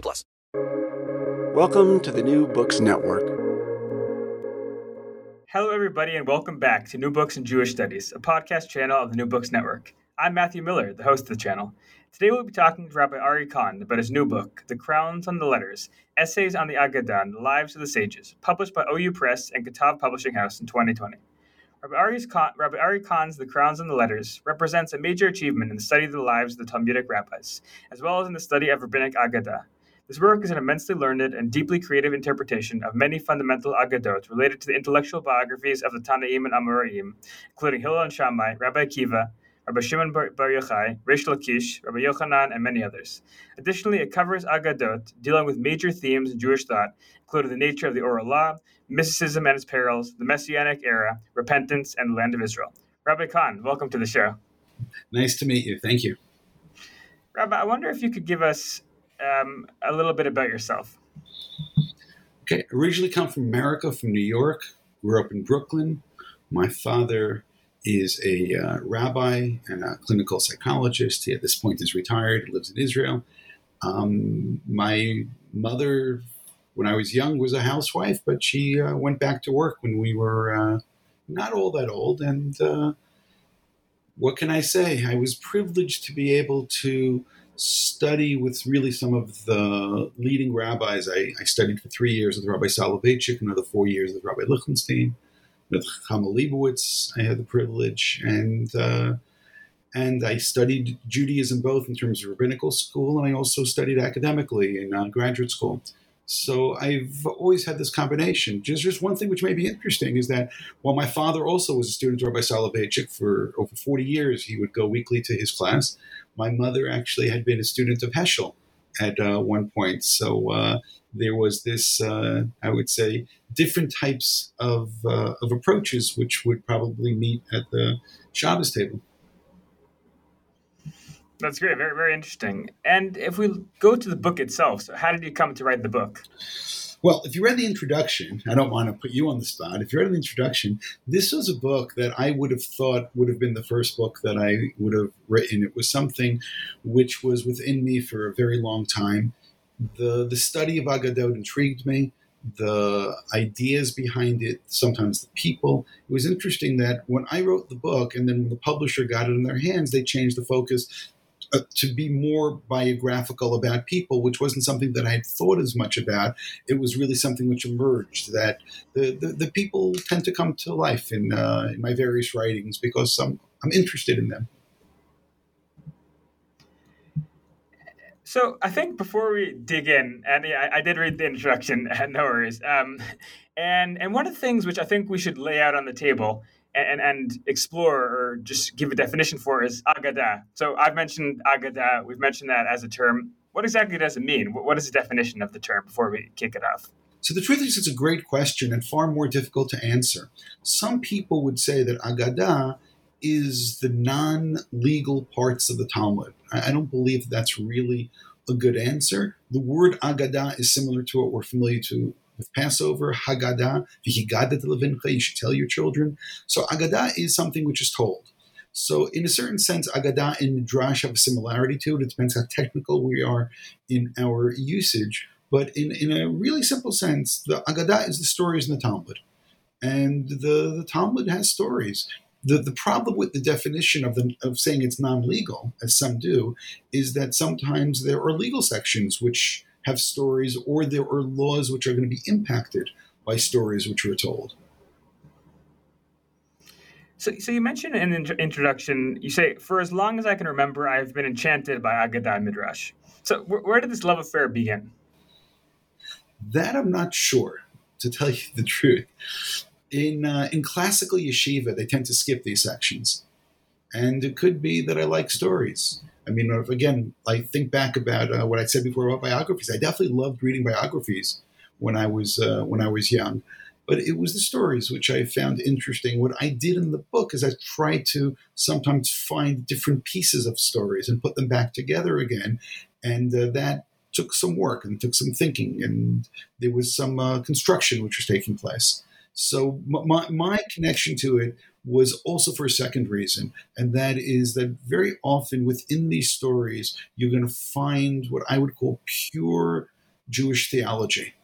plus. Welcome to the New Books Network. Hello, everybody, and welcome back to New Books in Jewish Studies, a podcast channel of the New Books Network. I'm Matthew Miller, the host of the channel. Today we'll be talking to Rabbi Ari Kahn about his new book, The Crowns on the Letters Essays on the Agadah and the Lives of the Sages, published by OU Press and Ktav Publishing House in 2020. Rabbi, Ari's Kahn, Rabbi Ari Kahn's The Crowns on the Letters represents a major achievement in the study of the lives of the Talmudic rabbis, as well as in the study of rabbinic Agadah. This work is an immensely learned and deeply creative interpretation of many fundamental Agadot related to the intellectual biographies of the Tanaim and Amoraim, including Hillel and Shammai, Rabbi Akiva, Rabbi Shimon Bar Yochai, Reish Lakish, Rabbi Yochanan, and many others. Additionally, it covers Agadot, dealing with major themes in Jewish thought, including the nature of the oral law, mysticism and its perils, the Messianic era, repentance, and the land of Israel. Rabbi Kahn, welcome to the show. Nice to meet you. Thank you. Rabbi, I wonder if you could give us um, a little bit about yourself. Okay, originally come from America, from New York. Grew up in Brooklyn. My father is a uh, rabbi and a clinical psychologist. He at this point is retired. Lives in Israel. Um, my mother, when I was young, was a housewife, but she uh, went back to work when we were uh, not all that old. And uh, what can I say? I was privileged to be able to study with really some of the leading rabbis. I, I studied for three years with Rabbi Soloveitchik, another four years with Rabbi Lichtenstein, with Chama Leibowitz. I had the privilege, and uh, and I studied Judaism both in terms of rabbinical school, and I also studied academically in uh, graduate school. So I've always had this combination. Just, one thing which may be interesting is that while my father also was a student of Rabbi Soloveitchik for over 40 years, he would go weekly to his class. My mother actually had been a student of Heschel at uh, one point. So uh, there was this, uh, I would say, different types of, uh, of approaches which would probably meet at the Shabbos table. That's great. Very, very interesting. And if we go to the book itself, so how did you come to write the book? Well, if you read the introduction, I don't want to put you on the spot. If you read the introduction, this was a book that I would have thought would have been the first book that I would have written. It was something which was within me for a very long time. The the study of Agadot intrigued me. The ideas behind it, sometimes the people. It was interesting that when I wrote the book and then when the publisher got it in their hands, they changed the focus uh, to be more biographical about people, which wasn't something that I had thought as much about. It was really something which emerged that the, the, the people tend to come to life in, uh, in my various writings because I'm, I'm interested in them. So I think before we dig in, and I, I did read the introduction, no worries. Um, and and one of the things which I think we should lay out on the table and, and explore or just give a definition for is agada. So I've mentioned agada. We've mentioned that as a term. What exactly does it mean? What is the definition of the term before we kick it off? So the truth is, it's a great question and far more difficult to answer. Some people would say that agada is the non-legal parts of the Talmud. I don't believe that's really a good answer. The word agada is similar to what we're familiar to with Passover, Haggadah, you should tell your children. So Agadah is something which is told. So in a certain sense, Agadah and Midrash have a similarity to it. It depends how technical we are in our usage. But in, in a really simple sense, the Agadah is the stories in the Talmud. And the, the Talmud has stories. The, the problem with the definition of, the, of saying it's non legal, as some do, is that sometimes there are legal sections which have stories or there are laws which are going to be impacted by stories which were told. So, so you mentioned in the introduction, you say, for as long as I can remember, I've been enchanted by Agadah Midrash. So where, where did this love affair begin? That I'm not sure, to tell you the truth. In, uh, in classical yeshiva, they tend to skip these sections. And it could be that I like stories. I mean, again, I think back about uh, what I said before about biographies. I definitely loved reading biographies when I was uh, when I was young, but it was the stories which I found interesting. What I did in the book is I tried to sometimes find different pieces of stories and put them back together again, and uh, that took some work and took some thinking, and there was some uh, construction which was taking place. So my, my connection to it was also for a second reason, and that is that very often within these stories, you're going to find what I would call pure Jewish theology,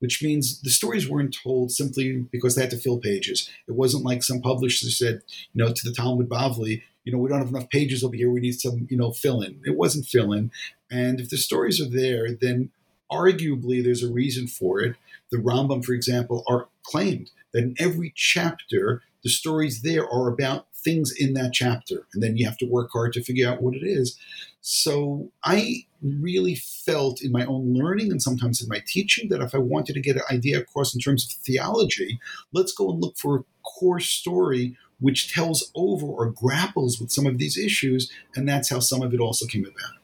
which means the stories weren't told simply because they had to fill pages. It wasn't like some publisher said, you know, to the Talmud Bavli, you know, we don't have enough pages over here, we need some, you know, fill in. It wasn't fill in. And if the stories are there, then arguably there's a reason for it. The Rambam, for example, are claimed that in every chapter the stories there are about things in that chapter. And then you have to work hard to figure out what it is. So I really felt in my own learning and sometimes in my teaching that if I wanted to get an idea across in terms of theology, let's go and look for a core story which tells over or grapples with some of these issues. And that's how some of it also came about.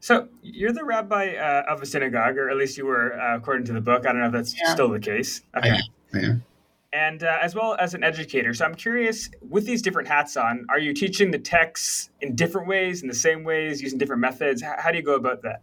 So you're the rabbi uh, of a synagogue, or at least you were, uh, according to the book. I don't know if that's yeah. still the case. Okay. I am. I am and uh, as well as an educator. So I'm curious, with these different hats on, are you teaching the texts in different ways, in the same ways, using different methods? How, how do you go about that?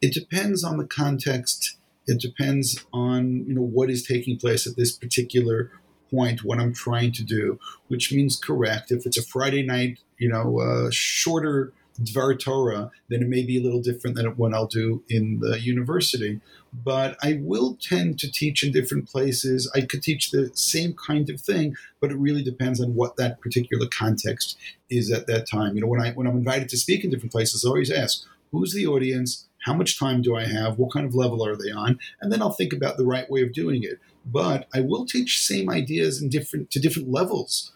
It depends on the context. It depends on you know what is taking place at this particular point, what I'm trying to do, which means correct. If it's a Friday night, you know, uh, shorter Dvar Torah, then it may be a little different than what I'll do in the university. But I will tend to teach in different places. I could teach the same kind of thing, but it really depends on what that particular context is at that time. You know, when I when I'm invited to speak in different places, I always ask, who's the audience? How much time do I have? What kind of level are they on? And then I'll think about the right way of doing it. But I will teach same ideas in different to different levels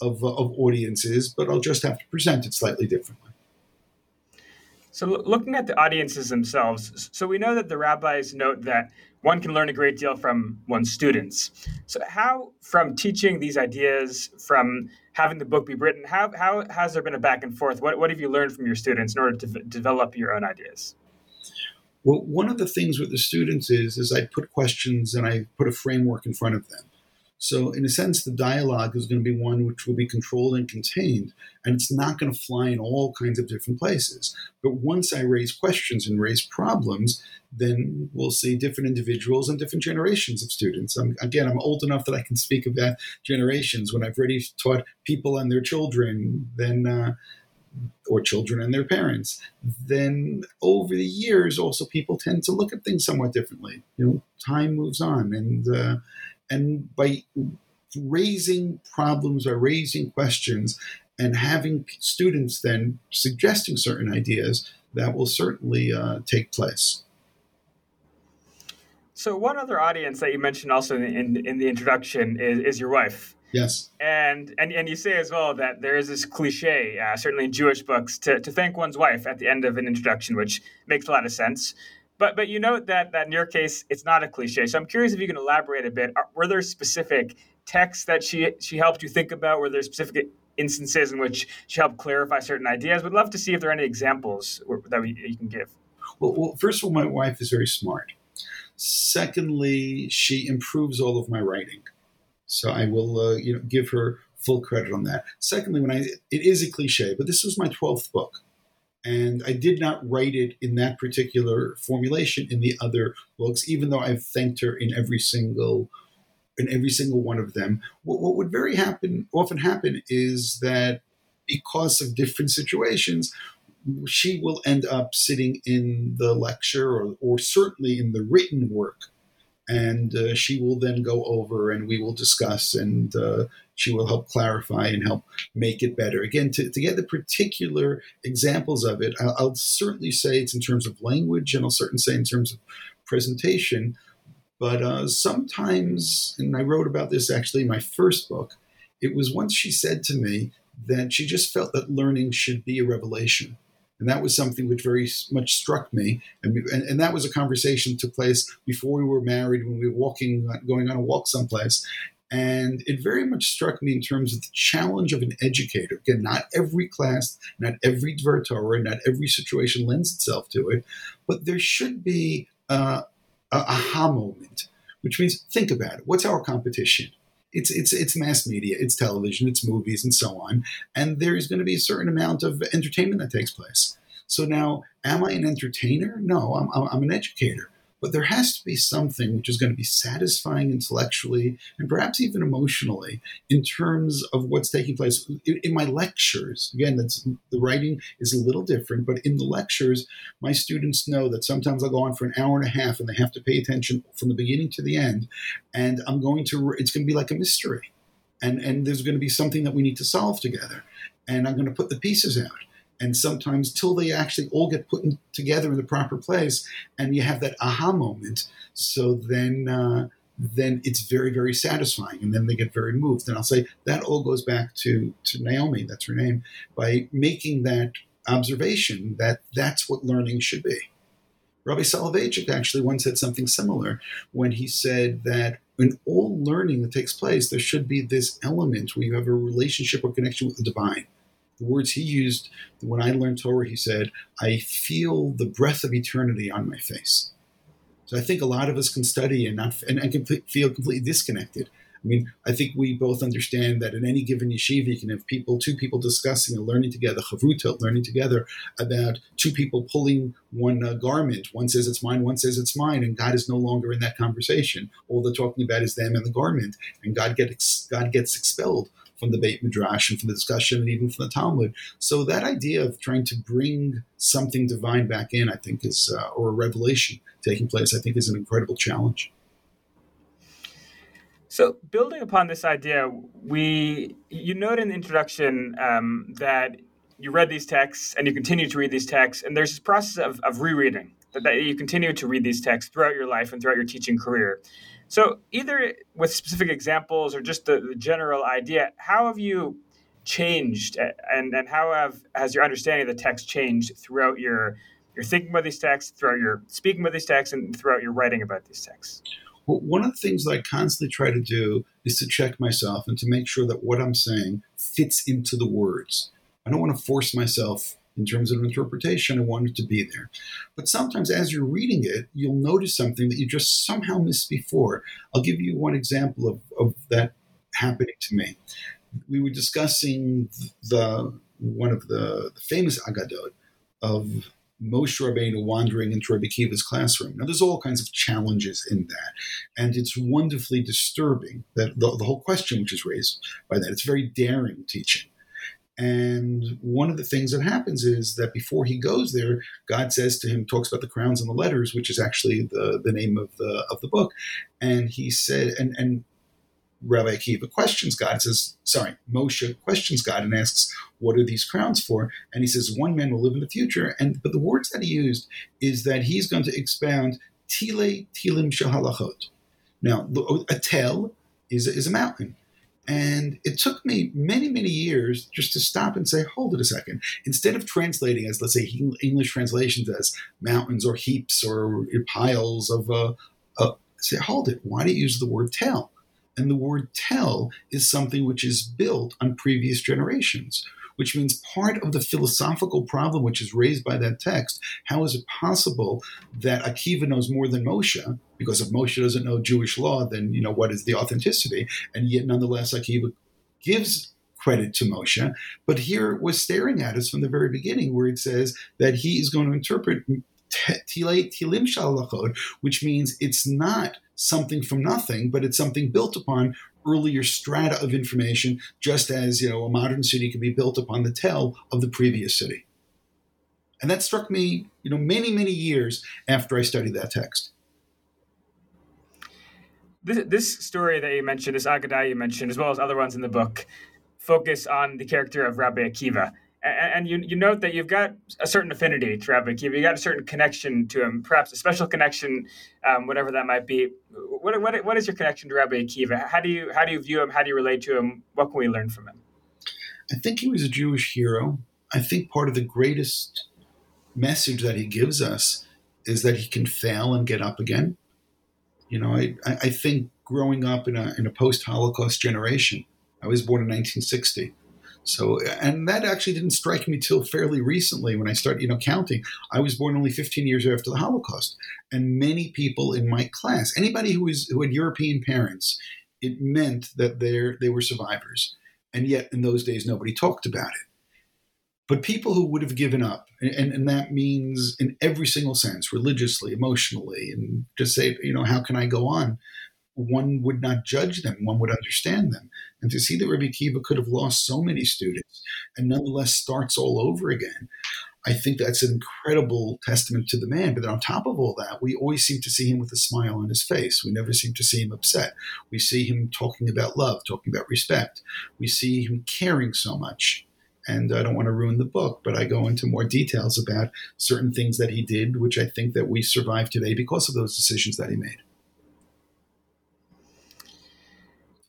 of, of audiences, but I'll just have to present it slightly differently. So, looking at the audiences themselves, so we know that the rabbis note that one can learn a great deal from one's students. So, how, from teaching these ideas, from having the book be written, how, how has there been a back and forth? What, what have you learned from your students in order to v- develop your own ideas? Well, one of the things with the students is, is I put questions and I put a framework in front of them. So, in a sense, the dialogue is going to be one which will be controlled and contained, and it's not going to fly in all kinds of different places. But once I raise questions and raise problems, then we'll see different individuals and different generations of students. I'm, again, I'm old enough that I can speak about generations. When I've already taught people and their children, then. Uh, or children and their parents, then over the years, also people tend to look at things somewhat differently. You know, time moves on, and uh, and by raising problems or raising questions and having students then suggesting certain ideas, that will certainly uh, take place. So, one other audience that you mentioned also in, in, in the introduction is, is, your wife. Yes. And, and and you say as well that there is this cliche, uh, certainly in Jewish books, to, to thank one's wife at the end of an introduction, which makes a lot of sense. But but you note that that in your case it's not a cliche. So I'm curious if you can elaborate a bit. Are, were there specific texts that she she helped you think about? Were there specific instances in which she helped clarify certain ideas? We'd love to see if there are any examples that we, you can give. Well, well, first of all, my wife is very smart. Secondly, she improves all of my writing, so I will uh, you know give her full credit on that. Secondly, when I it is a cliche, but this was my twelfth book. And I did not write it in that particular formulation in the other books, even though I've thanked her in every single in every single one of them. What, what would very happen often happen is that because of different situations, she will end up sitting in the lecture or, or certainly in the written work and uh, she will then go over and we will discuss and uh, she will help clarify and help make it better. Again to, to get the particular examples of it I'll, I'll, certainly say it's in terms of language and i'll certainly say in terms of presentation but uh, sometimes and i wrote about this actually in my first book it was once she said to me that she just felt that learning should be a revelation and that was something which very much struck me. And, and, and, that was a conversation that took place before we were married, when we were walking, going on a walk someplace. And it very much struck me in terms of the challenge of an educator. Again, not every class, not every Torah, not every situation lends itself to it, but there should be uh, a aha moment, which means think about it. What's our competition? It's it's it's mass media, it's television, it's movies, and so on. And there's going to be a certain amount of entertainment that takes place. So now, am I an entertainer? No, I'm, I'm an educator. But there has to be something which is going to be satisfying intellectually and perhaps even emotionally in terms of what's taking place. In, in my lectures, again, that's, the writing is a little different, but in the lectures, my students know that sometimes I'll go on for an hour and a half and they have to pay attention from the beginning to the end. And I'm going to, it's going to be like a mystery. And, and there's going to be something that we need to solve together. And I'm going to put the pieces out and sometimes till they actually all get put in, together in the proper place and you have that aha moment so then uh, then it's very very satisfying and then they get very moved. And i'll say that all goes back to to naomi that's her name by making that observation that that's what learning should be. Rabbi soloveitchik actually once said something similar when he said that in all learning that takes place there should be this element where you have a relationship or connection with the divine the words he used when I learned Torah, he said, I feel the breath of eternity on my face. So I think a lot of us can study and not and, and feel completely disconnected. I mean, I think we both understand that in any given yeshiva, you can have people, two people discussing and learning together, chavruta, learning together about two people pulling one uh, garment. One says it's mine, one says it's mine, and God is no longer in that conversation. All they're talking about is them and the garment, and God gets God gets expelled from the Beit Midrash and from the discussion and even from the Talmud. So that idea of trying to bring something divine back in, I think, is uh, or a revelation taking place, I think, is an incredible challenge. So, building upon this idea, we you note in the introduction um, that you read these texts and you continue to read these texts, and there's this process of, of rereading that, that you continue to read these texts throughout your life and throughout your teaching career. So, either with specific examples or just the, the general idea, how have you changed and, and how have has your understanding of the text changed throughout your your thinking about these texts, throughout your speaking about these texts, and throughout your writing about these texts? Well, one of the things that I constantly try to do is to check myself and to make sure that what I'm saying fits into the words. I don't want to force myself in terms of interpretation. I wanted to be there. But sometimes as you're reading it, you'll notice something that you just somehow missed before. I'll give you one example of, of that happening to me. We were discussing the one of the, the famous Agadot of Moshe Rabbeinu wandering into Rabbi Kiva's classroom. Now, there's all kinds of challenges in that, and it's wonderfully disturbing that the, the whole question which is raised by that. It's very daring teaching. And one of the things that happens is that before he goes there, God says to him, talks about the crowns and the letters, which is actually the, the name of the of the book. And he said, and and Rabbi Akiva questions God, says, sorry, Moshe questions God and asks, what are these crowns for? And he says, one man will live in the future. And but the words that he used is that he's going to expound Tile Tilim Shahalachot. Now, a tel is, is a mountain. And it took me many, many years just to stop and say, hold it a second. Instead of translating as, let's say, English translations as mountains or heaps or piles of, uh, uh, say, hold it. Why do you use the word tell? And the word tell is something which is built on previous generations which means part of the philosophical problem which is raised by that text how is it possible that Akiva knows more than Moshe? Because if Moshe doesn't know Jewish law, then you know what is the authenticity? And yet, nonetheless, Akiva gives credit to Moshe. But here was staring at us from the very beginning, where it says that he is going to interpret which means it's not something from nothing, but it's something built upon earlier strata of information, just as you know a modern city can be built upon the tell of the previous city. And that struck me, you know, many, many years after I studied that text. This, this story that you mentioned, this Agadah you mentioned, as well as other ones in the book, focus on the character of Rabbi Akiva. And, you, you note that you've got a certain affinity to Rabbi Akiva. You got a certain connection to him, perhaps a special connection, um, whatever that might be. What, what, what is your connection to Rabbi Akiva? How do you how do you view him? How do you relate to him? What can we learn from him? I think he was a Jewish hero. I think part of the greatest message that he gives us is that he can fail and get up again. You know, I, I think growing up in a, in a post Holocaust generation, I was born in 1960. So, and that actually didn't strike me till fairly recently when I started, you know, counting. I was born only 15 years after the Holocaust, and many people in my class, anybody who was who had European parents, it meant that they they were survivors, and yet in those days nobody talked about it. But people who would have given up, and, and that means in every single sense, religiously, emotionally, and just say, you know, how can I go on? One would not judge them, one would understand them. And to see that Rabbi Kiva could have lost so many students and nonetheless starts all over again, I think that's an incredible testament to the man. But then on top of all that, we always seem to see him with a smile on his face. We never seem to see him upset. We see him talking about love, talking about respect. We see him caring so much and I don't want to ruin the book, but I go into more details about certain things that he did, which I think that we survive today because of those decisions that he made.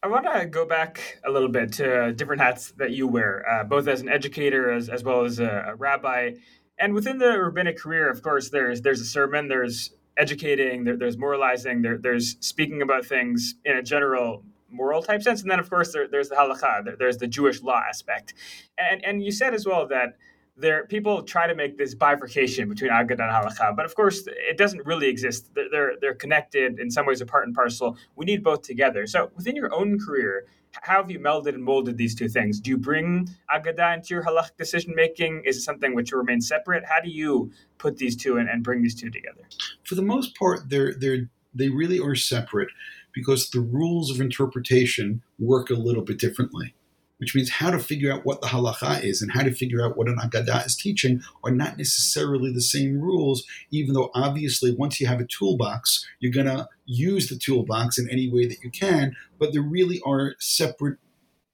I want to go back a little bit to different hats that you wear, uh, both as an educator as, as well as a, a, rabbi. And within the rabbinic career, of course, there's there's a sermon, there's educating, there, there's moralizing, there, there's speaking about things in a general moral type sense. And then, of course, there, there's the halakha, there, there's the Jewish law aspect. And, and you said as well that there people try to make this bifurcation between Agadah and Halakha, but of course it doesn't really exist. They're, they're, they're connected in some ways, are part and parcel. We need both together. So within your own career, how have you melded and molded these two things? Do you bring Agadah into your halach decision making? Is it something which remains separate? How do you put these two and bring these two together? For the most part, they're they're they really are separate because the rules of interpretation work a little bit differently, which means how to figure out what the halacha is and how to figure out what an agadah is teaching are not necessarily the same rules, even though obviously once you have a toolbox, you're going to use the toolbox in any way that you can, but there really are separate.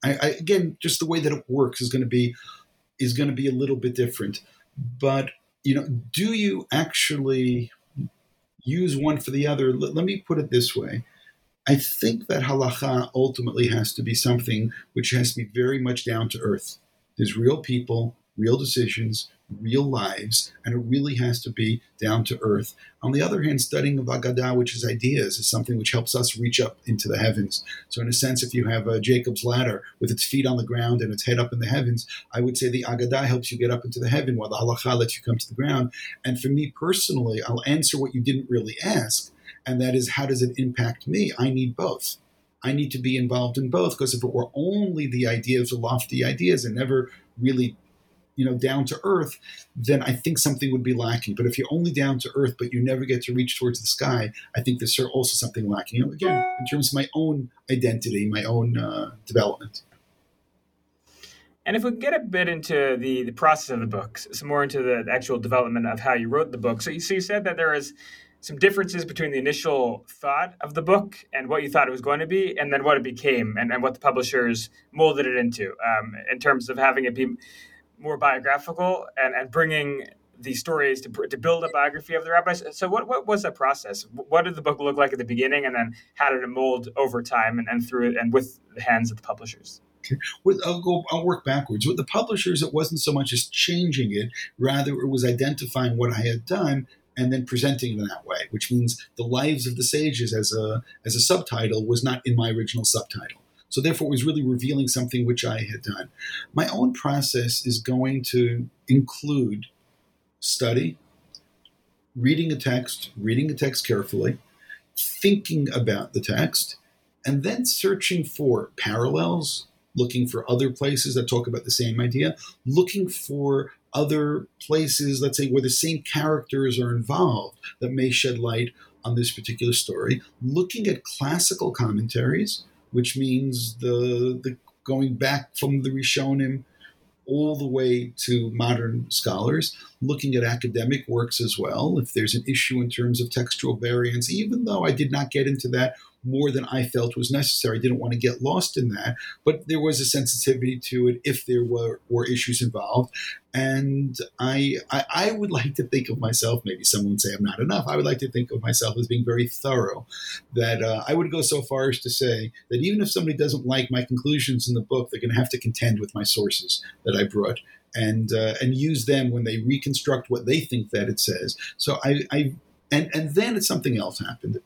I, I, again, just the way that it works is going to be is going to be a little bit different. But you know, do you actually use one for the other? Let, let me put it this way: I think that halacha ultimately has to be something which has to be very much down to earth. There's real people, real decisions, real lives, and it really has to be down to earth. On the other hand, studying of Agadah, which is ideas, is something which helps us reach up into the heavens. So, in a sense, if you have a Jacob's ladder with its feet on the ground and its head up in the heavens, I would say the Agadah helps you get up into the heaven while the halacha lets you come to the ground. And for me personally, I'll answer what you didn't really ask and that is how does it impact me? I need both. I need to be involved in both because if it were only the ideas, the lofty ideas, and never really, you know, down to earth, then I think something would be lacking. But if you're only down to earth, but you never get to reach towards the sky, I think there's also something lacking. You know, again, in terms of my own identity, my own uh, development. And if we get a bit into the, the process of the book, some more into the, actual development of how you wrote the book. So you, so you said that there is some differences between the initial thought of the book and what you thought it was going to be, and then what it became, and, and what the publishers molded it into, um, in terms of having it be more biographical and, and bringing the stories to, to build a biography of the rabbis. So, what, what was that process? What did the book look like at the beginning, and then how did it mold over time and, and through it and with the hands of the publishers? Okay. With, I'll go. I'll work backwards. With the publishers, it wasn't so much as changing it; rather, it was identifying what I had done and then presenting it in that way, which means the lives of the sages as a as a subtitle was not in my original subtitle. So therefore, it was really revealing something which I had done. My own process is going to include study, reading a text, reading the text carefully, thinking about the text, and then searching for parallels, looking for other places that talk about the same idea, looking for other places, let's say, where the same characters are involved that may shed light on this particular story, looking at classical commentaries, which means the, the going back from the Rishonim all the way to modern scholars, looking at academic works as well. If there's an issue in terms of textual variants, even though I did not get into that more than I felt was necessary. I didn't want to get lost in that, but there was a sensitivity to it if there were, were issues involved. And I, I, I would like to think of myself, maybe someone would say I'm not enough. I would like to think of myself as being very thorough. That uh, I would go so far as to say that even if somebody doesn't like my conclusions in the book, they're going to have to contend with my sources that I brought and uh, and use them when they reconstruct what they think that it says. So I, I and and then something else happened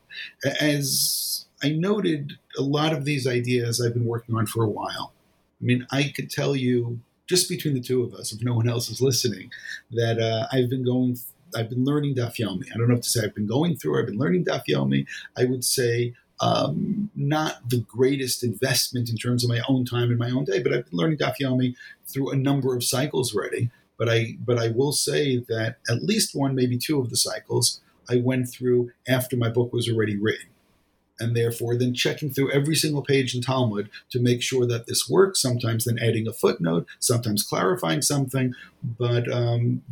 as I noted a lot of these ideas I've been working on for a while. I mean, I could tell you just between the two of us, if no one else is listening, that uh, I've been going, I've been learning Daf Yomi. I don't know if to say I've been going through. I've been learning Daf Yomi. I would say um, not the greatest investment in terms of my own time and my own day, but I've been learning Daf Yomi through a number of cycles already. But I, but I will say that at least one, maybe two of the cycles I went through after my book was already written and therefore then checking through every single page in Talmud to make sure that this works. Sometimes then adding a footnote, sometimes clarifying something. But um,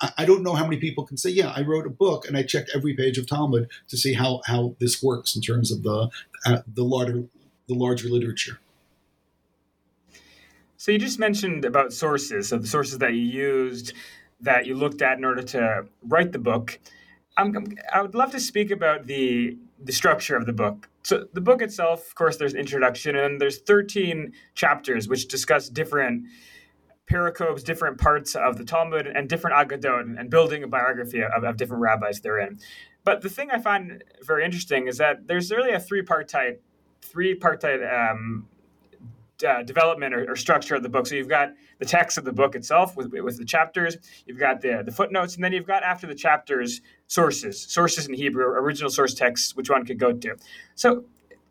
I, I, don't know how many people can say, "Yeah, I wrote a book and I checked every page of Talmud to see how how this works in terms of the uh, the larger the larger literature." So you just mentioned about sources, so the sources that you used, that you looked at in order to write the book. I'm, I would love to speak about the the structure of the book. So the book itself, of course, there's introduction and there's 13 chapters which discuss different pericopes, different parts of the Talmud, and different Aggadot, and building a biography of, of different rabbis therein. But the thing I find very interesting is that there's really a three-partite, three-partite um, uh, development or, or, structure of the book. So you've got the text of the book itself with, with the chapters, you've got the, the footnotes, and then you've got after the chapters sources, sources in Hebrew, original source texts, which one could go to. So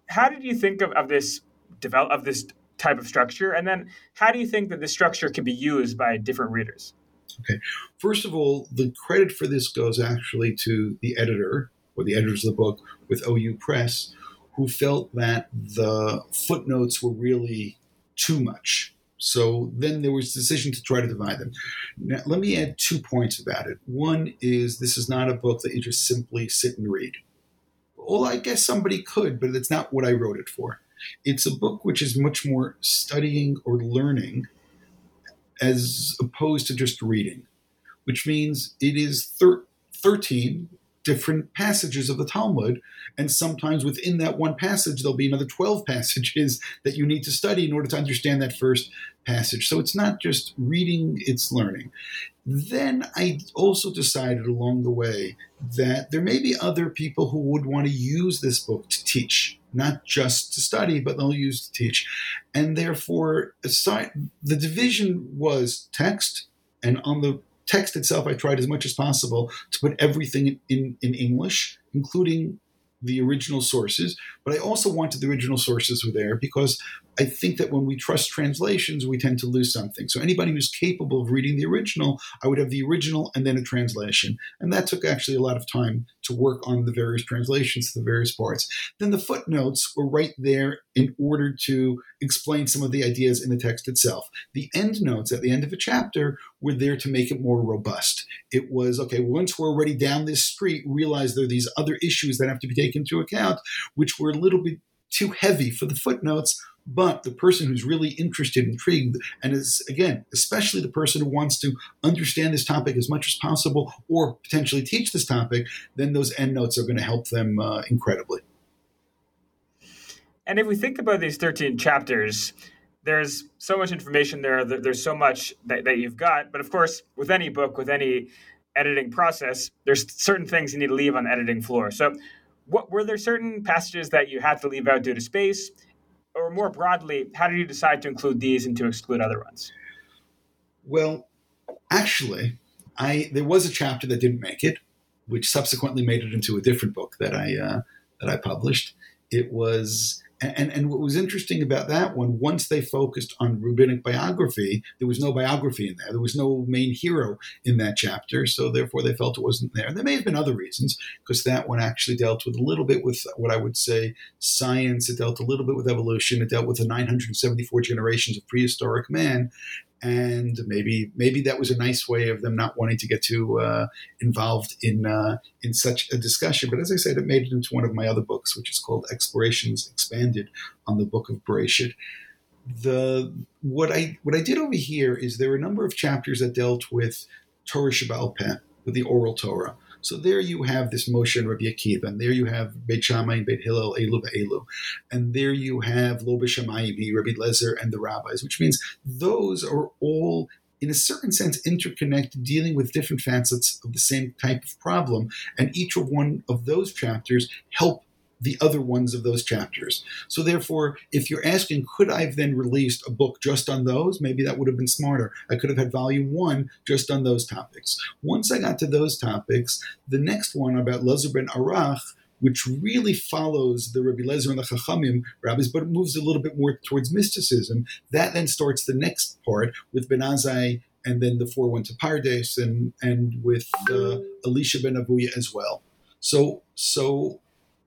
how did you think of, of this develop of this type of structure, and then how do you think that this structure can be used by different readers? Okay, first of all, the credit for this goes actually to the editor or the editors of the book with OU Press who felt that the footnotes were really too much. So then there was a decision to try to divide them. Now, let me add two points about it. One is this is not a book that you just simply sit and read. Well, I guess somebody could, but it's not what I wrote it for. It's a book which is much more studying or learning as opposed to just reading, which means it is thir- 13 different passages of the Talmud. And sometimes within that one passage, there'll be another 12 passages that you need to study in order to understand that first passage. So it's not just reading, it's learning. Then I also decided along the way that there may be other people who would want to use this book to teach, not just to study, but they'll use to teach. And therefore, aside, the division was text, and on the text itself, I tried as much as possible to put everything in, in English, including the original sources. But I also wanted the original sources were there because I think that when we trust translations, we tend to lose something. So anybody who's capable of reading the original, I would have the original and then a translation. And that took actually a lot of time to work on the various translations the various parts. Then the footnotes were right there in order to explain some of the ideas in the text itself. The end notes at the end of a chapter were there to make it more robust. It was okay, once we're already down this street, realize there are these other issues that have to be taken into account, which were a little bit too heavy for the footnotes but the person who's really interested, intrigued, and is, again, especially the person who wants to understand this topic as much as possible or potentially teach this topic, then those endnotes are going to help them uh, incredibly. And if we think about these 13 chapters, there's so much information there, there's so much that, that you've got. But of course, with any book, with any editing process, there's certain things you need to leave on the editing floor. So, what were there certain passages that you had to leave out due to space? Or more broadly, how did you decide to include these and to exclude other ones? Well, actually, I there was a chapter that didn't make it, which subsequently made it into a different book that I uh, that I published. It was And, and what was interesting about that one, once they focused on rabbinic biography, there was no biography in there. There was no main hero in that chapter, so therefore they felt it wasn't there. There may have been other reasons, because that one actually dealt with a little bit with what I would say science. It dealt a little bit with evolution. It dealt with the 974 generations of prehistoric man, and maybe maybe that was a nice way of them not wanting to get too uh, involved in uh, in such a discussion. But as I said, it made it into one of my other books, which is called Explorations Expanded on the Book of Bereshit. The what I what I did over here is there were a number of chapters that dealt with Torah Sheba'al Peh, with the oral Torah. So there you have this Moshe and Rabbi Akiva, and there you have Beit Shammai and Beit Hillel, Elu Elu, and there you have Lo B'Shamayim, Rabbi Lezer, and the rabbis, which means those are all in a certain sense interconnected, dealing with different facets of the same type of problem, and each of one of those chapters help the other ones of those chapters. So therefore, if you're asking, could I have then released a book just on those? Maybe that would have been smarter. I could have had volume one just on those topics. Once I got to those topics, the next one about Lezer ben Arach, which really follows the Rabbi Lezer and the Chachamim rabbis, but it moves a little bit more towards mysticism. That then starts the next part with Ben Azai and then the four went to Pardes and and with uh, Elisha ben Avuya as well. So so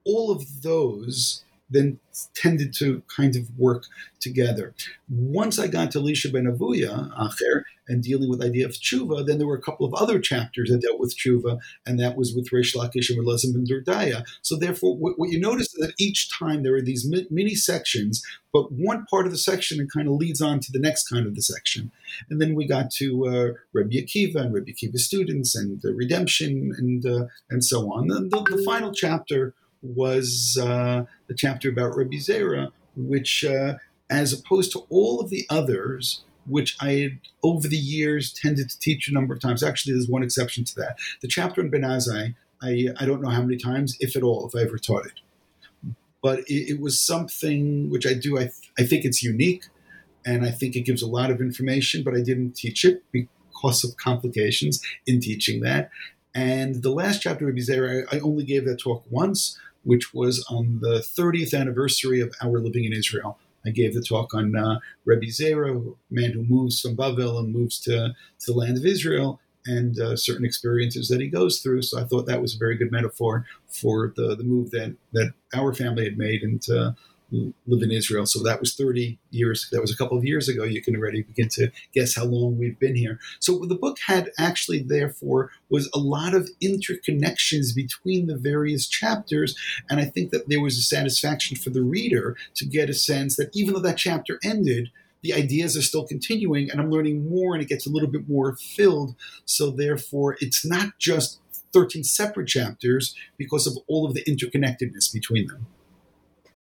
all of those then tended to kind of work together. Once I got to Elisha ben Avuya, Acher, and dealing with the idea of tshuva, then there were a couple of other chapters that dealt with tshuva, and that was with Reish Lakish and Relazim ben Durdaya. So therefore, what, what, you notice is that each time there are these mini sections, but one part of the section and kind of leads on to the next kind of the section. And then we got to uh, Rabbi Akiva and Rabbi Akiva students and redemption and uh, and so on. The, the, the final chapter was uh, the chapter about Rabbi Zera, which, uh, as opposed to all of the others, which I had over the years tended to teach a number of times. Actually, there's one exception to that. The chapter in Ben Azai, I, I don't know how many times, if at all, if I ever taught it. But it, it was something which I do, I, th- I think it's unique, and I think it gives a lot of information, but I didn't teach it because of complications in teaching that. And the last chapter of Bizera, I only gave that talk once which was on the 30th anniversary of our living in Israel. I gave the talk on uh, Rebbe Zera, man who moves from Bavel and moves to, to the land of Israel, and uh, certain experiences that he goes through. So I thought that was a very good metaphor for the, the move that, that our family had made into live in Israel. So that was 30 years. That was a couple of years ago. You can already begin to guess how long we've been here. So the book had actually, therefore, was a lot of interconnections between the various chapters. And I think that there was a satisfaction for the reader to get a sense that even though that chapter ended, the ideas are still continuing and I'm learning more and it gets a little bit more filled. So therefore, it's not just 13 separate chapters because of all of the interconnectedness between them.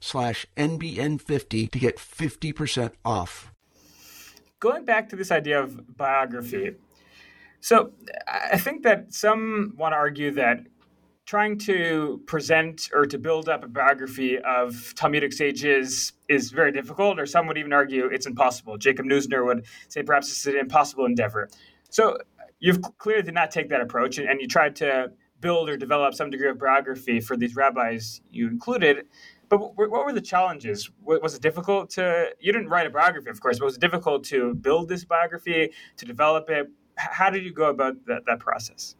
slash NBN50 to get 50% off. Going back to this idea of biography, so I think that some want to argue that trying to present or to build up a biography of Talmudic sages is very difficult, or some would even argue it's impossible. Jacob Neusner would say perhaps it's an impossible endeavor. So you've clearly did not take that approach, and you tried to build or develop some degree of biography for these rabbis you included. But what were the challenges? Was it difficult to? You didn't write a biography, of course. But was it difficult to build this biography, to develop it? How did you go about that, that process?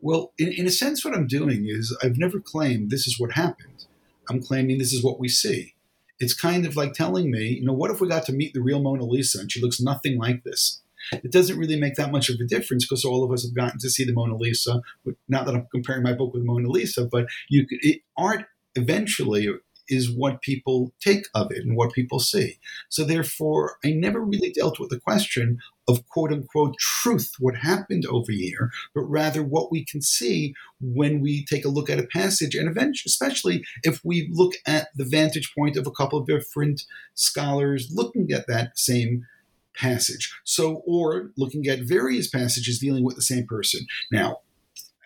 Well, in, in a sense, what I'm doing is I've never claimed this is what happened. I'm claiming this is what we see. it's kind of like telling me, you know, what if we got to meet the real Mona Lisa and she looks nothing like this? It doesn't really make that much of a difference because all of us have gotten to see the Mona Lisa. Not that I'm comparing my book with Mona Lisa, but you it, art eventually is what people take of it and what people see. So therefore, I never really dealt with the question of quote unquote truth, what happened over here, but rather what we can see when we take a look at a passage, and eventually, especially if we look at the vantage point of a couple of different scholars looking at that same passage. So, or looking at various passages dealing with the same person. Now,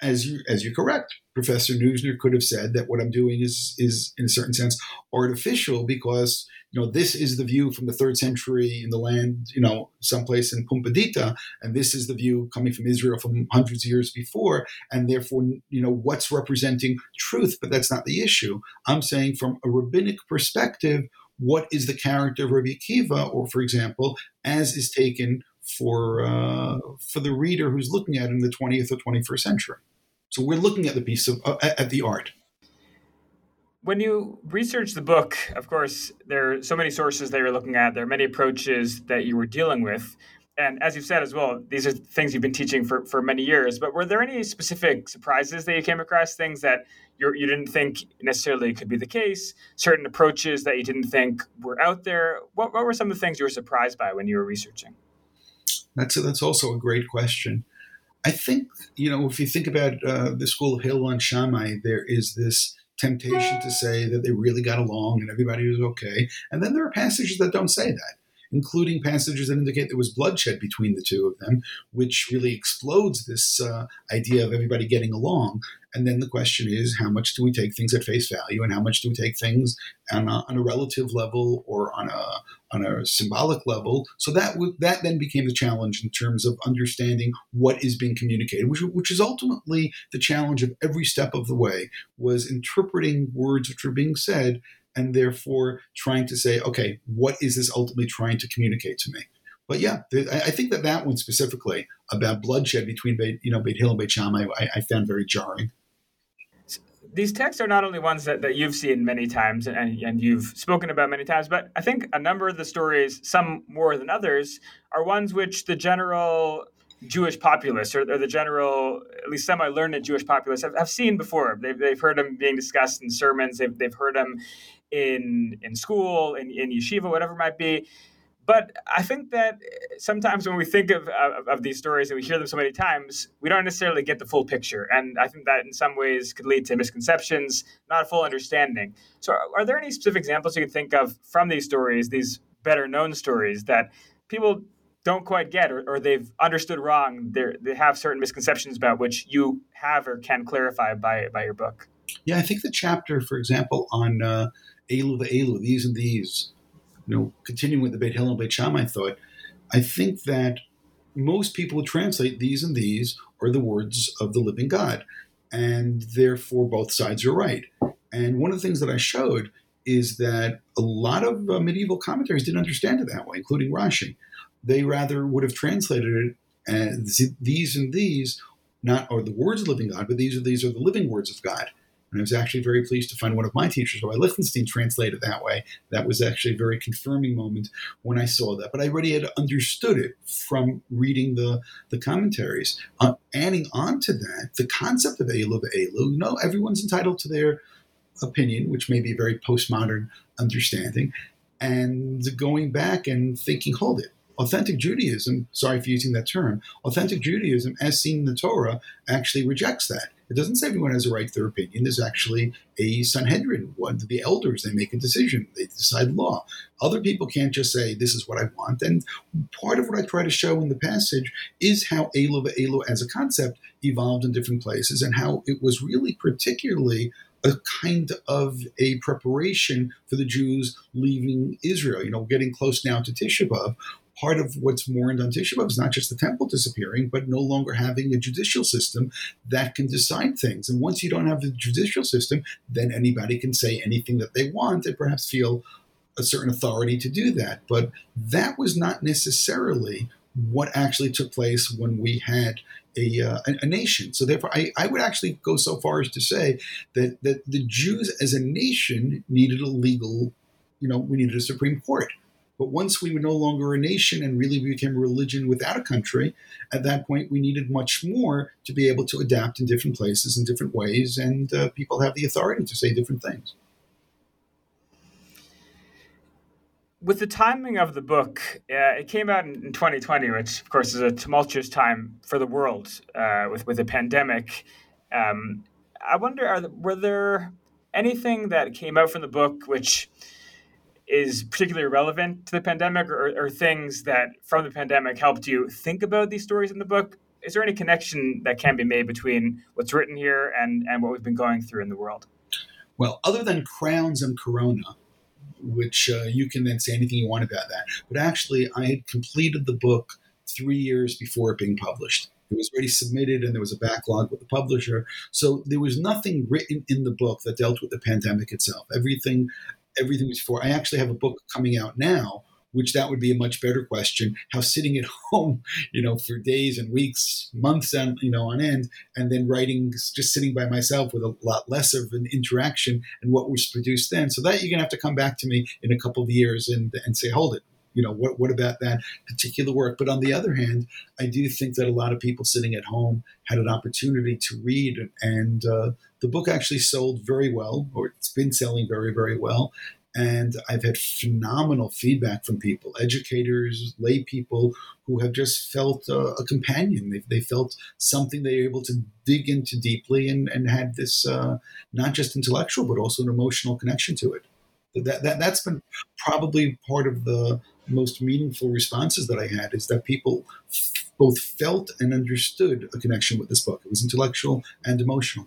as you as you're correct, Professor Neusner could have said that what I'm doing is is in a certain sense artificial because you know this is the view from the third century in the land you know someplace in Pumbedita, and this is the view coming from Israel from hundreds of years before, and therefore you know what's representing truth, but that's not the issue. I'm saying from a rabbinic perspective, what is the character of Rabbi Akiva, or for example, as is taken for uh, for the reader who's looking at it in the 20th or 21st century. So we're looking at the piece of uh, at the art. When you research the book, of course, there are so many sources that you're looking at. There are many approaches that you were dealing with. And as you've said as well, these are things you've been teaching for, for many years. But were there any specific surprises that you came across? Things that you you didn't think necessarily could be the case? Certain approaches that you didn't think were out there? What, what were some of the things you were surprised by when you were researching? That's a, that's also a great question. I think, you know, if you think about uh, the school of Hillel and Shammai, there is this temptation to say that they really got along and everybody was okay. And then there are passages that don't say that, including passages that indicate there was bloodshed between the two of them, which really explodes this uh, idea of everybody getting along. And then the question is, how much do we take things at face value, and how much do we take things on a, on a relative level or on a on a symbolic level? So that w- that then became the challenge in terms of understanding what is being communicated, which which is ultimately the challenge of every step of the way was interpreting words which are being said, and therefore trying to say, okay, what is this ultimately trying to communicate to me? But yeah, I think that that one specifically about bloodshed between you know Beit Hillel and Beit Shammai, I, I found very jarring these texts are not only ones that, that you've seen many times and, and you've spoken about many times, but I think a number of the stories, some more than others, are ones which the general Jewish populace or, or the general, at least semi learned Jewish populace have, have, seen before. They've, they've heard them being discussed in sermons, they've, they've heard them in, in school, in, in yeshiva, whatever it might be. But I think that sometimes when we think of, of, of, these stories and we hear them so many times, we don't necessarily get the full picture. And I think that in some ways could lead to misconceptions, not a full understanding. So, are, are there any specific examples you can think of from these stories, these better known stories, that people don't quite get or, or they've understood wrong? They're, they have certain misconceptions about which you have or can clarify by, by your book? Yeah, I think the chapter, for example, on uh, Elu v'Elu, these and these you know, continuing with the Beit Hillel and Beit Shammai thought, I think that most people translate these and these are the words of the living God, and therefore both sides are right. And one of the things that I showed is that a lot of uh, medieval commentaries didn't understand it that way, including Rashi. They rather would have translated it as these and these, not are the words of the living God, but these are these are the living words of God. And I was actually very pleased to find one of my teachers, Rabbi Lichtenstein, translated that way. That was actually a very confirming moment when I saw that. But I already had understood it from reading the, the commentaries. Uh, adding on to that, the concept of Elu Elu, you know, everyone's entitled to their opinion, which may be a very postmodern understanding. And going back and thinking, hold it, authentic Judaism, sorry for using that term, authentic Judaism, as seen in the Torah, actually rejects that. It doesn't say everyone has a right to their opinion. There's actually a Sanhedrin, one of the elders. They make a decision. They decide law. Other people can't just say, this is what I want. And part of what I try to show in the passage is how Elu Elu as a concept evolved in different places and how it was really particularly a kind of a preparation for the Jews leaving Israel, you know, getting close now to Tisha B'Av, part of what's mourned on Tisha B'Av is not just the temple disappearing, but no longer having a judicial system that can decide things. And once you don't have the judicial system, then anybody can say anything that they want and perhaps feel a certain authority to do that. But that was not necessarily what actually took place when we had a, uh, a, nation. So therefore, I, I would actually go so far as to say that, that the Jews as a nation needed a legal you know, we needed a Supreme Court. But once we were no longer a nation and really became a religion without a country, at that point we needed much more to be able to adapt in different places in different ways, and uh, people have the authority to say different things. With the timing of the book, uh, it came out in, 2020, which of course is a tumultuous time for the world uh, with with a pandemic. Um, I wonder, were there anything that came out from the book which is particularly relevant to the pandemic or, or, things that from the pandemic helped you think about these stories in the book is there any connection that can be made between what's written here and, and what we've been going through in the world well other than crowns and corona which uh, you can then say anything you want about that but actually i had completed the book three years before it being published it was already submitted and there was a backlog with the publisher. So there was nothing written in the book that dealt with the pandemic itself. Everything everything was for. I actually have a book coming out now, which that would be a much better question. How sitting at home, you know, for days and weeks, months, and you know, on end, and then writing, just sitting by myself with a lot less of an interaction, and what was produced then. So that you're gonna have to come back to me in a couple of years and and say, hold it. You know, what what about that particular work? But on the other hand, I do think that a lot of people sitting at home had an opportunity to read, and uh, the book actually sold very well, or it's been selling very, very well. And I've had phenomenal feedback from people, educators, lay people who have just felt uh, a companion. They, they felt something they were able to dig into deeply and, and had this uh, not just intellectual, but also an emotional connection to it. That, that, that's been probably part of the most meaningful responses that I had is that people both felt and understood a connection with this book. It was intellectual and emotional.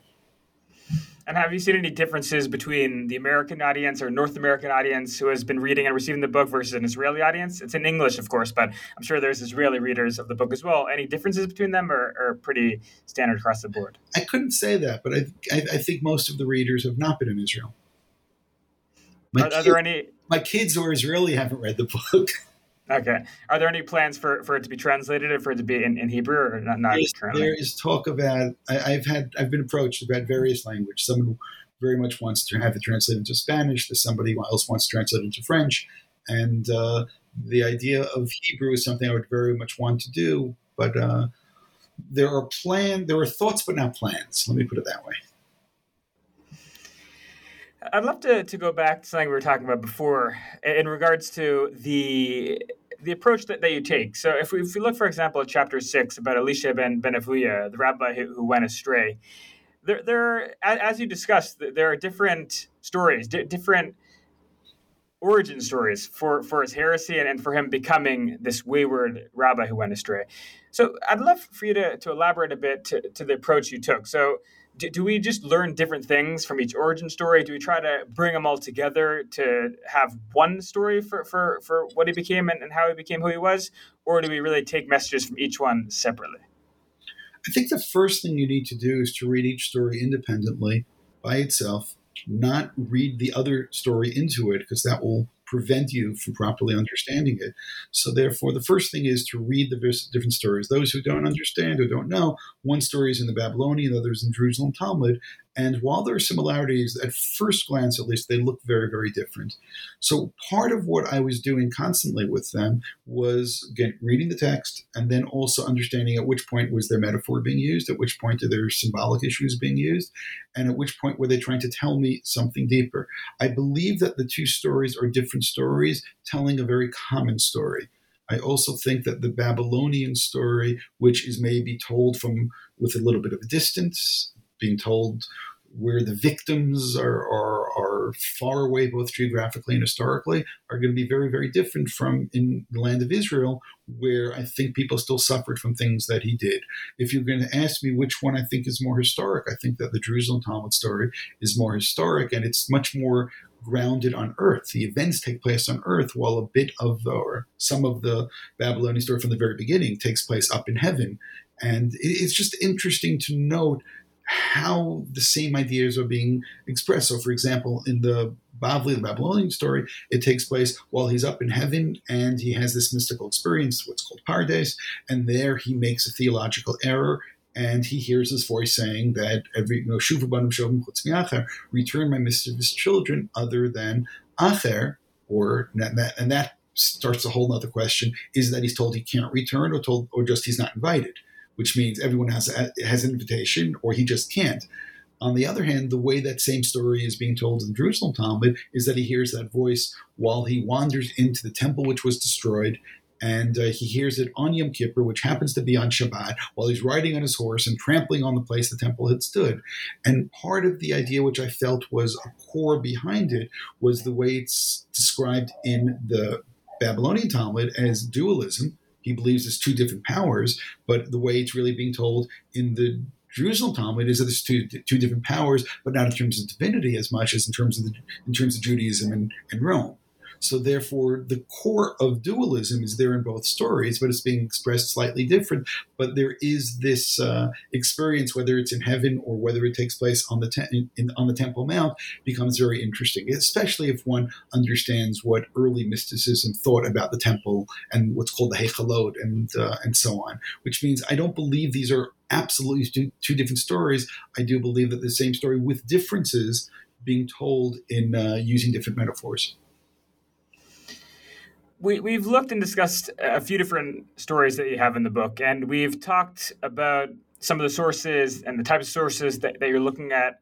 And have you seen any differences between the American audience or North American audience who has been reading and receiving the book versus an Israeli audience? It's in English, of course, but I'm sure there's Israeli readers of the book as well. Any differences between them are, are pretty standard across the board? I couldn't say that, but I, I, I think most of the readers have not been in Israel. Are, are, there any? My kids are Israeli haven't read the book. Okay. Are there any plans for, for it to be translated or for it to be in, in Hebrew or not, not currently? There is talk about, I, have had, I've been approached about various language. Someone very much wants to have it translated into Spanish. There's somebody else wants to translate it into French. And uh, the idea of Hebrew is something I would very much want to do. But uh, there are plan, there are thoughts, but not plans. Let me put it that way. I'd love to, to go back to something we were talking about before in regards to the the approach that, that you take. So if we, if we look, for example, at chapter six about Elisha ben, ben Avuya, the rabbi who, who went astray, there, there as you discussed, there are different stories, di- different origin stories for, for his heresy and, and for him becoming this wayward rabbi who went astray. So I'd love for you to, to elaborate a bit to, to the approach you took. So do, do, we just learn different things from each origin story? Do we try to bring them all together to have one story for, for, for what he became and, and how he became who he was? Or do we really take messages from each one separately? I think the first thing you need to do is to read each story independently by itself, not read the other story into it, because that will prevent you from properly understanding it. So, therefore, the first thing is to read the different stories. Those who don't understand or don't know, one story is in the Babylonian, others in Jerusalem Talmud, and while there are similarities, at first glance at least, they look very, very different. So part of what I was doing constantly with them was again reading the text and then also understanding at which point was their metaphor being used, at which point are there symbolic issues being used, and at which point were they trying to tell me something deeper. I believe that the two stories are different stories telling a very common story. I also think that the Babylonian story, which is maybe told from with a little bit of a distance, being told where the victims are, are, are far away, both geographically and historically, are going to be very, very different from in the land of Israel, where I think people still suffered from things that he did. If you're going to ask me which one I think is more historic, I think that the Jerusalem Talmud story is more historic and it's much more grounded on earth. The events take place on earth, while a bit of the, or some of the Babylonian story from the very beginning takes place up in heaven. And it's just interesting to note how the same ideas are being expressed. So, for example, in the Bavli, the Babylonian story, it takes place while he's up in heaven and he has this mystical experience, what's called Pardes, and there he makes a theological error and he hears this voice saying that every you know Return my mischievous children other than Acher, or and that, and that starts a whole other question: is that he's told he can't return, or told, or just he's not invited, which means everyone has has an invitation, or he just can't. On the other hand, the way that same story is being told in the Jerusalem Talmud is that he hears that voice while he wanders into the temple which was destroyed and uh, he hears it on Yom Kippur, which happens to be on Shabbat, while he's riding on his horse and trampling on the place the temple had stood. And part of the idea, which I felt was a core behind it, was the way it's described in the Babylonian Talmud as dualism. He believes there's two different powers, but the way it's really being told in the Jerusalem Talmud is that there's two two different powers, but not in terms of divinity as much as in terms of the, in terms of Judaism and, and Rome. So therefore, the core of dualism is there in both stories, but it's being expressed slightly different. But there is this uh, experience, whether it's in heaven or whether it takes place on the te- in, on the Temple Mount, becomes very interesting, especially if one understands what early mysticism thought about the temple and what's called the Hechalot and uh, and so on. Which means I don't believe these are absolutely two, two different stories. I do believe that the same story with differences being told in uh, using different metaphors we, we've looked and discussed a few different stories that you have in the book, and we've talked about some of the sources and the types of sources that, that you're looking at.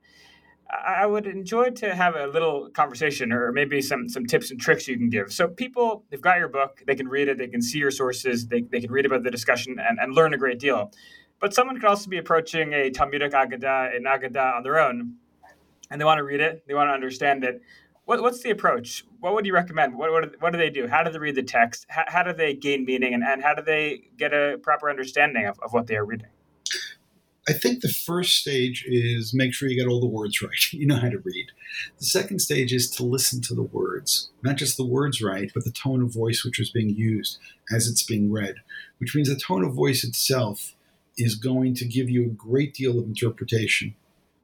I would enjoy to have a little conversation or maybe some, some tips and tricks you can give. So people, they've got your book, they can read it, they can see your sources, they, they can read about the discussion and, and learn a great deal. But someone could also be approaching a Talmudic Agadah, an Agadah on their own, and they want to read it, they want to understand it. What, what's the approach? What would you recommend? What, what, what do they do? How do they read the text? How, how do they gain meaning? And, and how do they get a proper understanding of, of what they are reading? I think the first stage is make sure you get all the words right. You know how to read. The second stage is to listen to the words, not just the words right, but the tone of voice which is being used as it's being read, which means the tone of voice itself is going to give you a great deal of interpretation.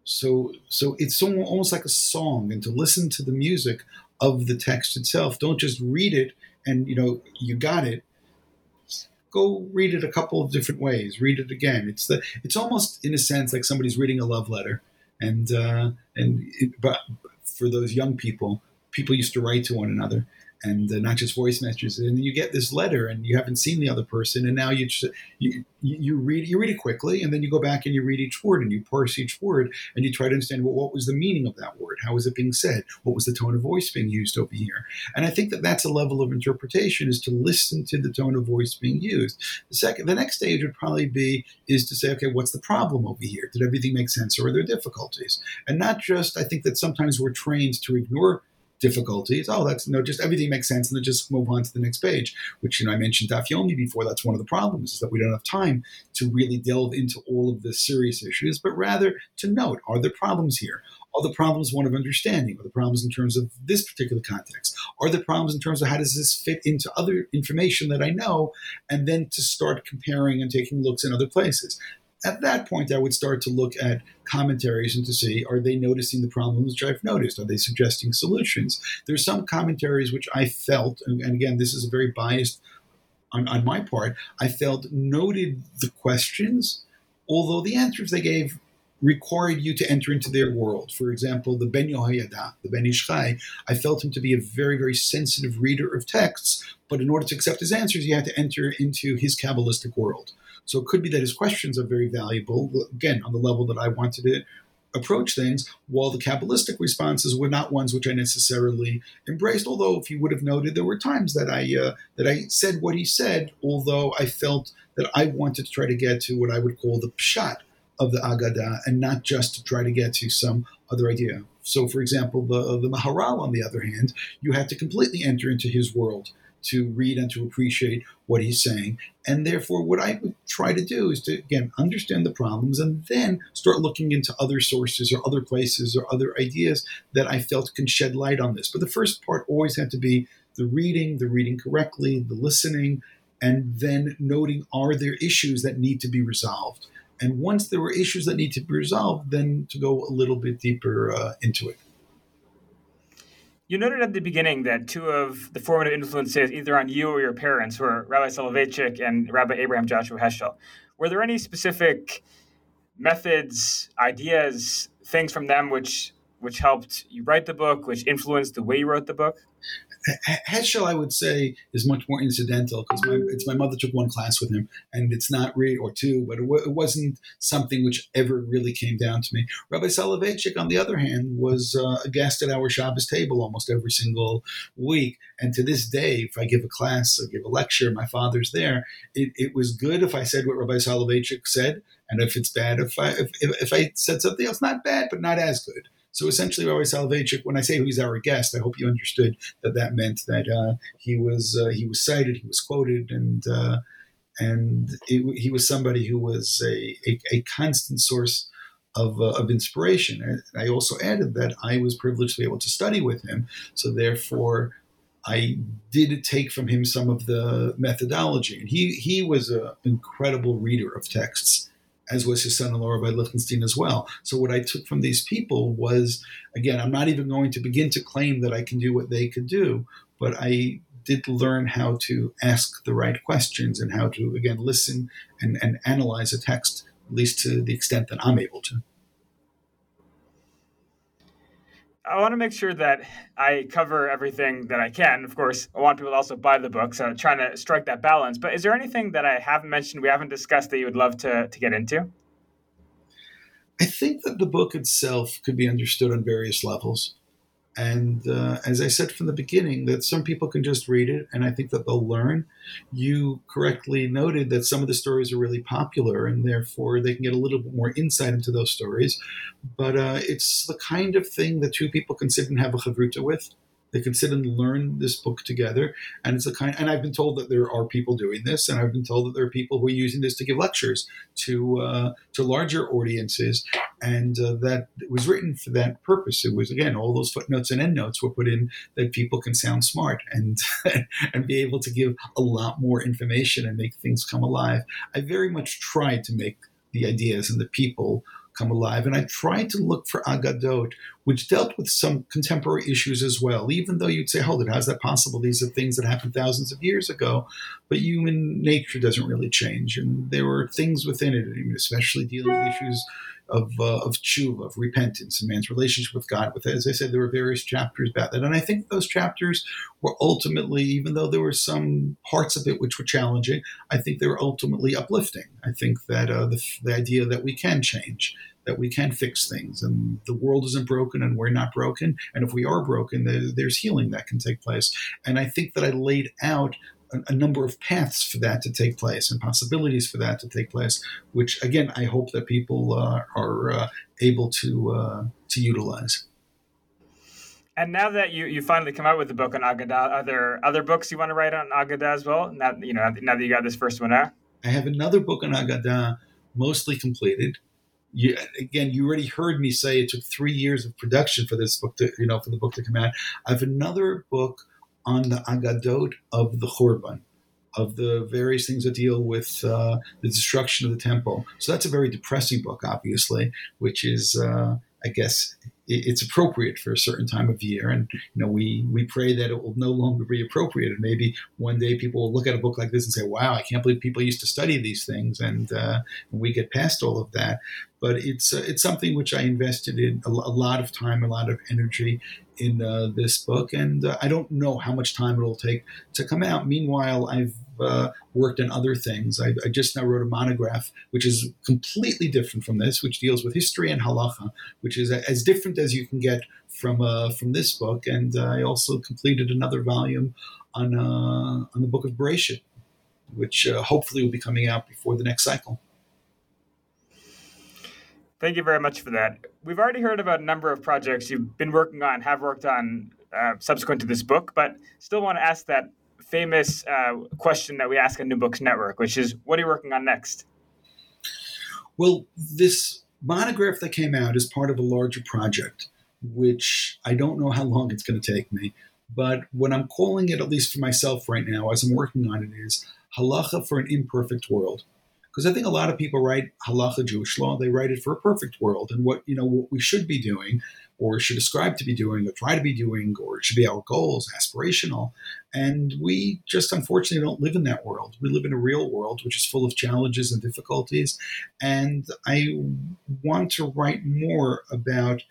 So, so it's almost like a song, and to listen to the music of the text itself. Don't just read it and you know you got it. Go read it a couple of different ways. Read it again. It's the it's almost in a sense like somebody's reading a love letter, and uh, and it, but for those young people, people used to write to one another, and uh, not just voice messages. And you get this letter, and you haven't seen the other person, and now you just you, you read you read it quickly, and then you go back and you read each word, and you parse each word, and you try to understand well, what was the meaning of that word, how was it being said, what was the tone of voice being used over here, and I think that that's a level of interpretation is to listen to the tone of voice being used. The second, the next stage would probably be is to say, okay, what's the problem over here? Did everything make sense, or are there difficulties? And not just I think that sometimes we're trained to ignore difficulties. Oh, that's you no, know, just everything makes sense, and then just move on to the next page. Which you know, I mentioned Daf before. That's one of the problems is that we don't have time to really delve into all of the serious issues, but rather to note: are there problems here? Are the problems one of understanding? Are the problems in terms of this particular context? Are the problems in terms of how does this fit into other information that I know? And then to start comparing and taking looks in other places at that point, I would start to look at commentaries and to see are they noticing the problems which I've noticed? Are they suggesting solutions? There's some commentaries which I felt, and, again, this is a very biased on, on my part, I felt noted the questions, although the answers they gave required you to enter into their world. For example, the Ben Yehoyada, the Ben Ish Chai, I felt him to be a very, very sensitive reader of texts, but in order to accept his answers, he had to enter into his Kabbalistic world. So it could be that his questions are very valuable, again, on the level that I wanted to approach things, while the Kabbalistic responses were not ones which I necessarily embraced. Although, if you would have noted, there were times that I uh, that I said what he said, although I felt that I wanted to try to get to what I would call the pshat of the Agadah, and not just to try to get to some other idea. So, for example, the the Maharal, on the other hand, you had to completely enter into his world to read and to appreciate what he's saying. And therefore, what I would try to do is to, again, understand the problems and then start looking into other sources or other places or other ideas that I felt can shed light on this. But the first part always had to be the reading, the reading correctly, the listening, and then noting are there issues that need to be resolved. And once there were issues that need to be resolved, then to go a little bit deeper uh, into it. You noted at the beginning that two of the formative influences, either on you or your parents, were Rabbi Soloveitchik and Rabbi Abraham Joshua Heschel. Were there any specific methods, ideas, things from them which which helped you write the book, which influenced the way you wrote the book? Heschel, I would say, is much more incidental because my, it's my mother took one class with him, and it's not really or two, but it, w- it, wasn't something which ever really came down to me. Rabbi Soloveitchik, on the other hand, was uh, a guest at our Shabbos table almost every single week, and to this day, if I give a class, or give a lecture, my father's there. It, it was good if I said what Rabbi Soloveitchik said, and if it's bad, if I if, if I said something else, not bad, but not as good. So essentially, Rabbi Soloveitchik, when I say he's our guest, I hope you understood that that meant that uh, he was uh, he was cited, he was quoted, and uh, and he was somebody who was a, a, a constant source of, uh, of inspiration. And I also added that I was privileged to be able to study with him, so therefore. I did take from him some of the methodology, and he he was an incredible reader of texts as was his son-in-law Rav Lichtenstein as well. So what I took from these people was, again, I'm not even going to begin to claim that I can do what they could do, but I did learn how to ask the right questions and how to again listen and, and analyze a text, at least to the extent that I'm able to. I want to make sure that I cover everything that I can. Of course, I want people to also buy the book, so trying to strike that balance. But is there anything that I haven't mentioned, we haven't discussed that you would love to, to get into? I think that the book itself could be understood on various levels. And uh, as I said from the beginning, that some people can just read it, and I think that they'll learn. You correctly noted that some of the stories are really popular, and therefore they can get a little bit more insight into those stories. But uh, it's the kind of thing that two people can sit and have a chavruta with. They can sit and learn this book together, and it's a kind. And I've been told that there are people doing this, and I've been told that there are people who are using this to give lectures to uh, to larger audiences, and uh, that was written for that purpose. It was again all those footnotes and endnotes were put in that people can sound smart and and be able to give a lot more information and make things come alive. I very much tried to make the ideas and the people come alive. And I tried to look for Agadot, which dealt with some contemporary issues as well, even though you'd say, hold it, how's that possible? These are things that happened thousands of years ago. But human nature doesn't really change. And there were things within it, especially dealing with issues of, uh, of tshuva, of repentance, and man's relationship with God. With as I said, there were various chapters about that, and I think those chapters were ultimately, even though there were some parts of it which were challenging, I think they were ultimately uplifting. I think that uh, the, the idea that we can change, that we can fix things, and the world isn't broken, and we're not broken, and if we are broken, there, there's healing that can take place. And I think that I laid out a, number of paths for that to take place and possibilities for that to take place, which again I hope that people uh, are uh, able to uh, to utilize. And now that you, you finally come out with the book on Agada, are there other books you want to write on Agada as well? Now you know now that you got this first one out. I have another book on Agada, mostly completed. You, again, you already heard me say it took three years of production for this book to, you know, for the book to come out. I have another book on the Agadot of the Churban, of the various things that deal with uh, the destruction of the temple. So that's a very depressing book, obviously, which is, uh, I guess, it's appropriate for a certain time of year. And you know, we we pray that it will no longer be appropriate. And maybe one day people will look at a book like this and say, "Wow, I can't believe people used to study these things," and, uh, and we get past all of that. But it's uh, it's something which I invested in a, a, lot of time, a lot of energy in uh, this book, and uh, I don't know how much time it'll take to come out. Meanwhile, I've uh, worked on other things. I, I, just now wrote a monograph, which is completely different from this, which deals with history and halacha, which is as different as you can get from uh, from this book. And uh, I also completed another volume on on the book of Bereshit, which hopefully will be coming out before the next cycle. Thank you very much for that. We've already heard about a number of projects you've been working on, have worked on uh, subsequent to this book, but still want to ask that famous uh, question that we ask on New Books Network, which is, what are you working on next? Well, this monograph that came out is part of a larger project, which I don't know how long it's going to take me. But what I'm calling it, at least for myself right now, as I'm working on it, is Halacha for an Imperfect World because I think a lot of people write halacha Jewish law. They write it for a perfect world, and what you know what we should be doing, or should ascribe to be doing, or try to be doing, or it should be our goals, aspirational. And we just unfortunately don't live in that world. We live in a real world which is full of challenges and difficulties. And I want to write more about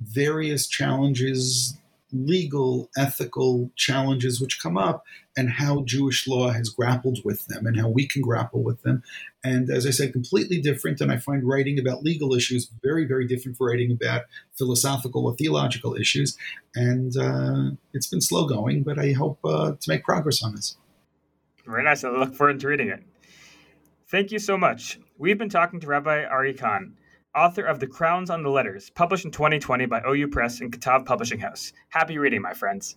various challenges, legal, ethical challenges which come up, and how Jewish law has grappled with them and how we can grapple with them. And as I said, completely different. And I find writing about legal issues very, very different from writing about philosophical or theological issues. And uh, it's been slow going, but I hope uh, to make progress on this. Very nice. I look forward to reading it. Thank you so much. We've been talking to Rabbi Ari Kahn, author of The Crowns on the Letters, published in 2020 by OU Press and Ktav Publishing House. Happy reading, my friends.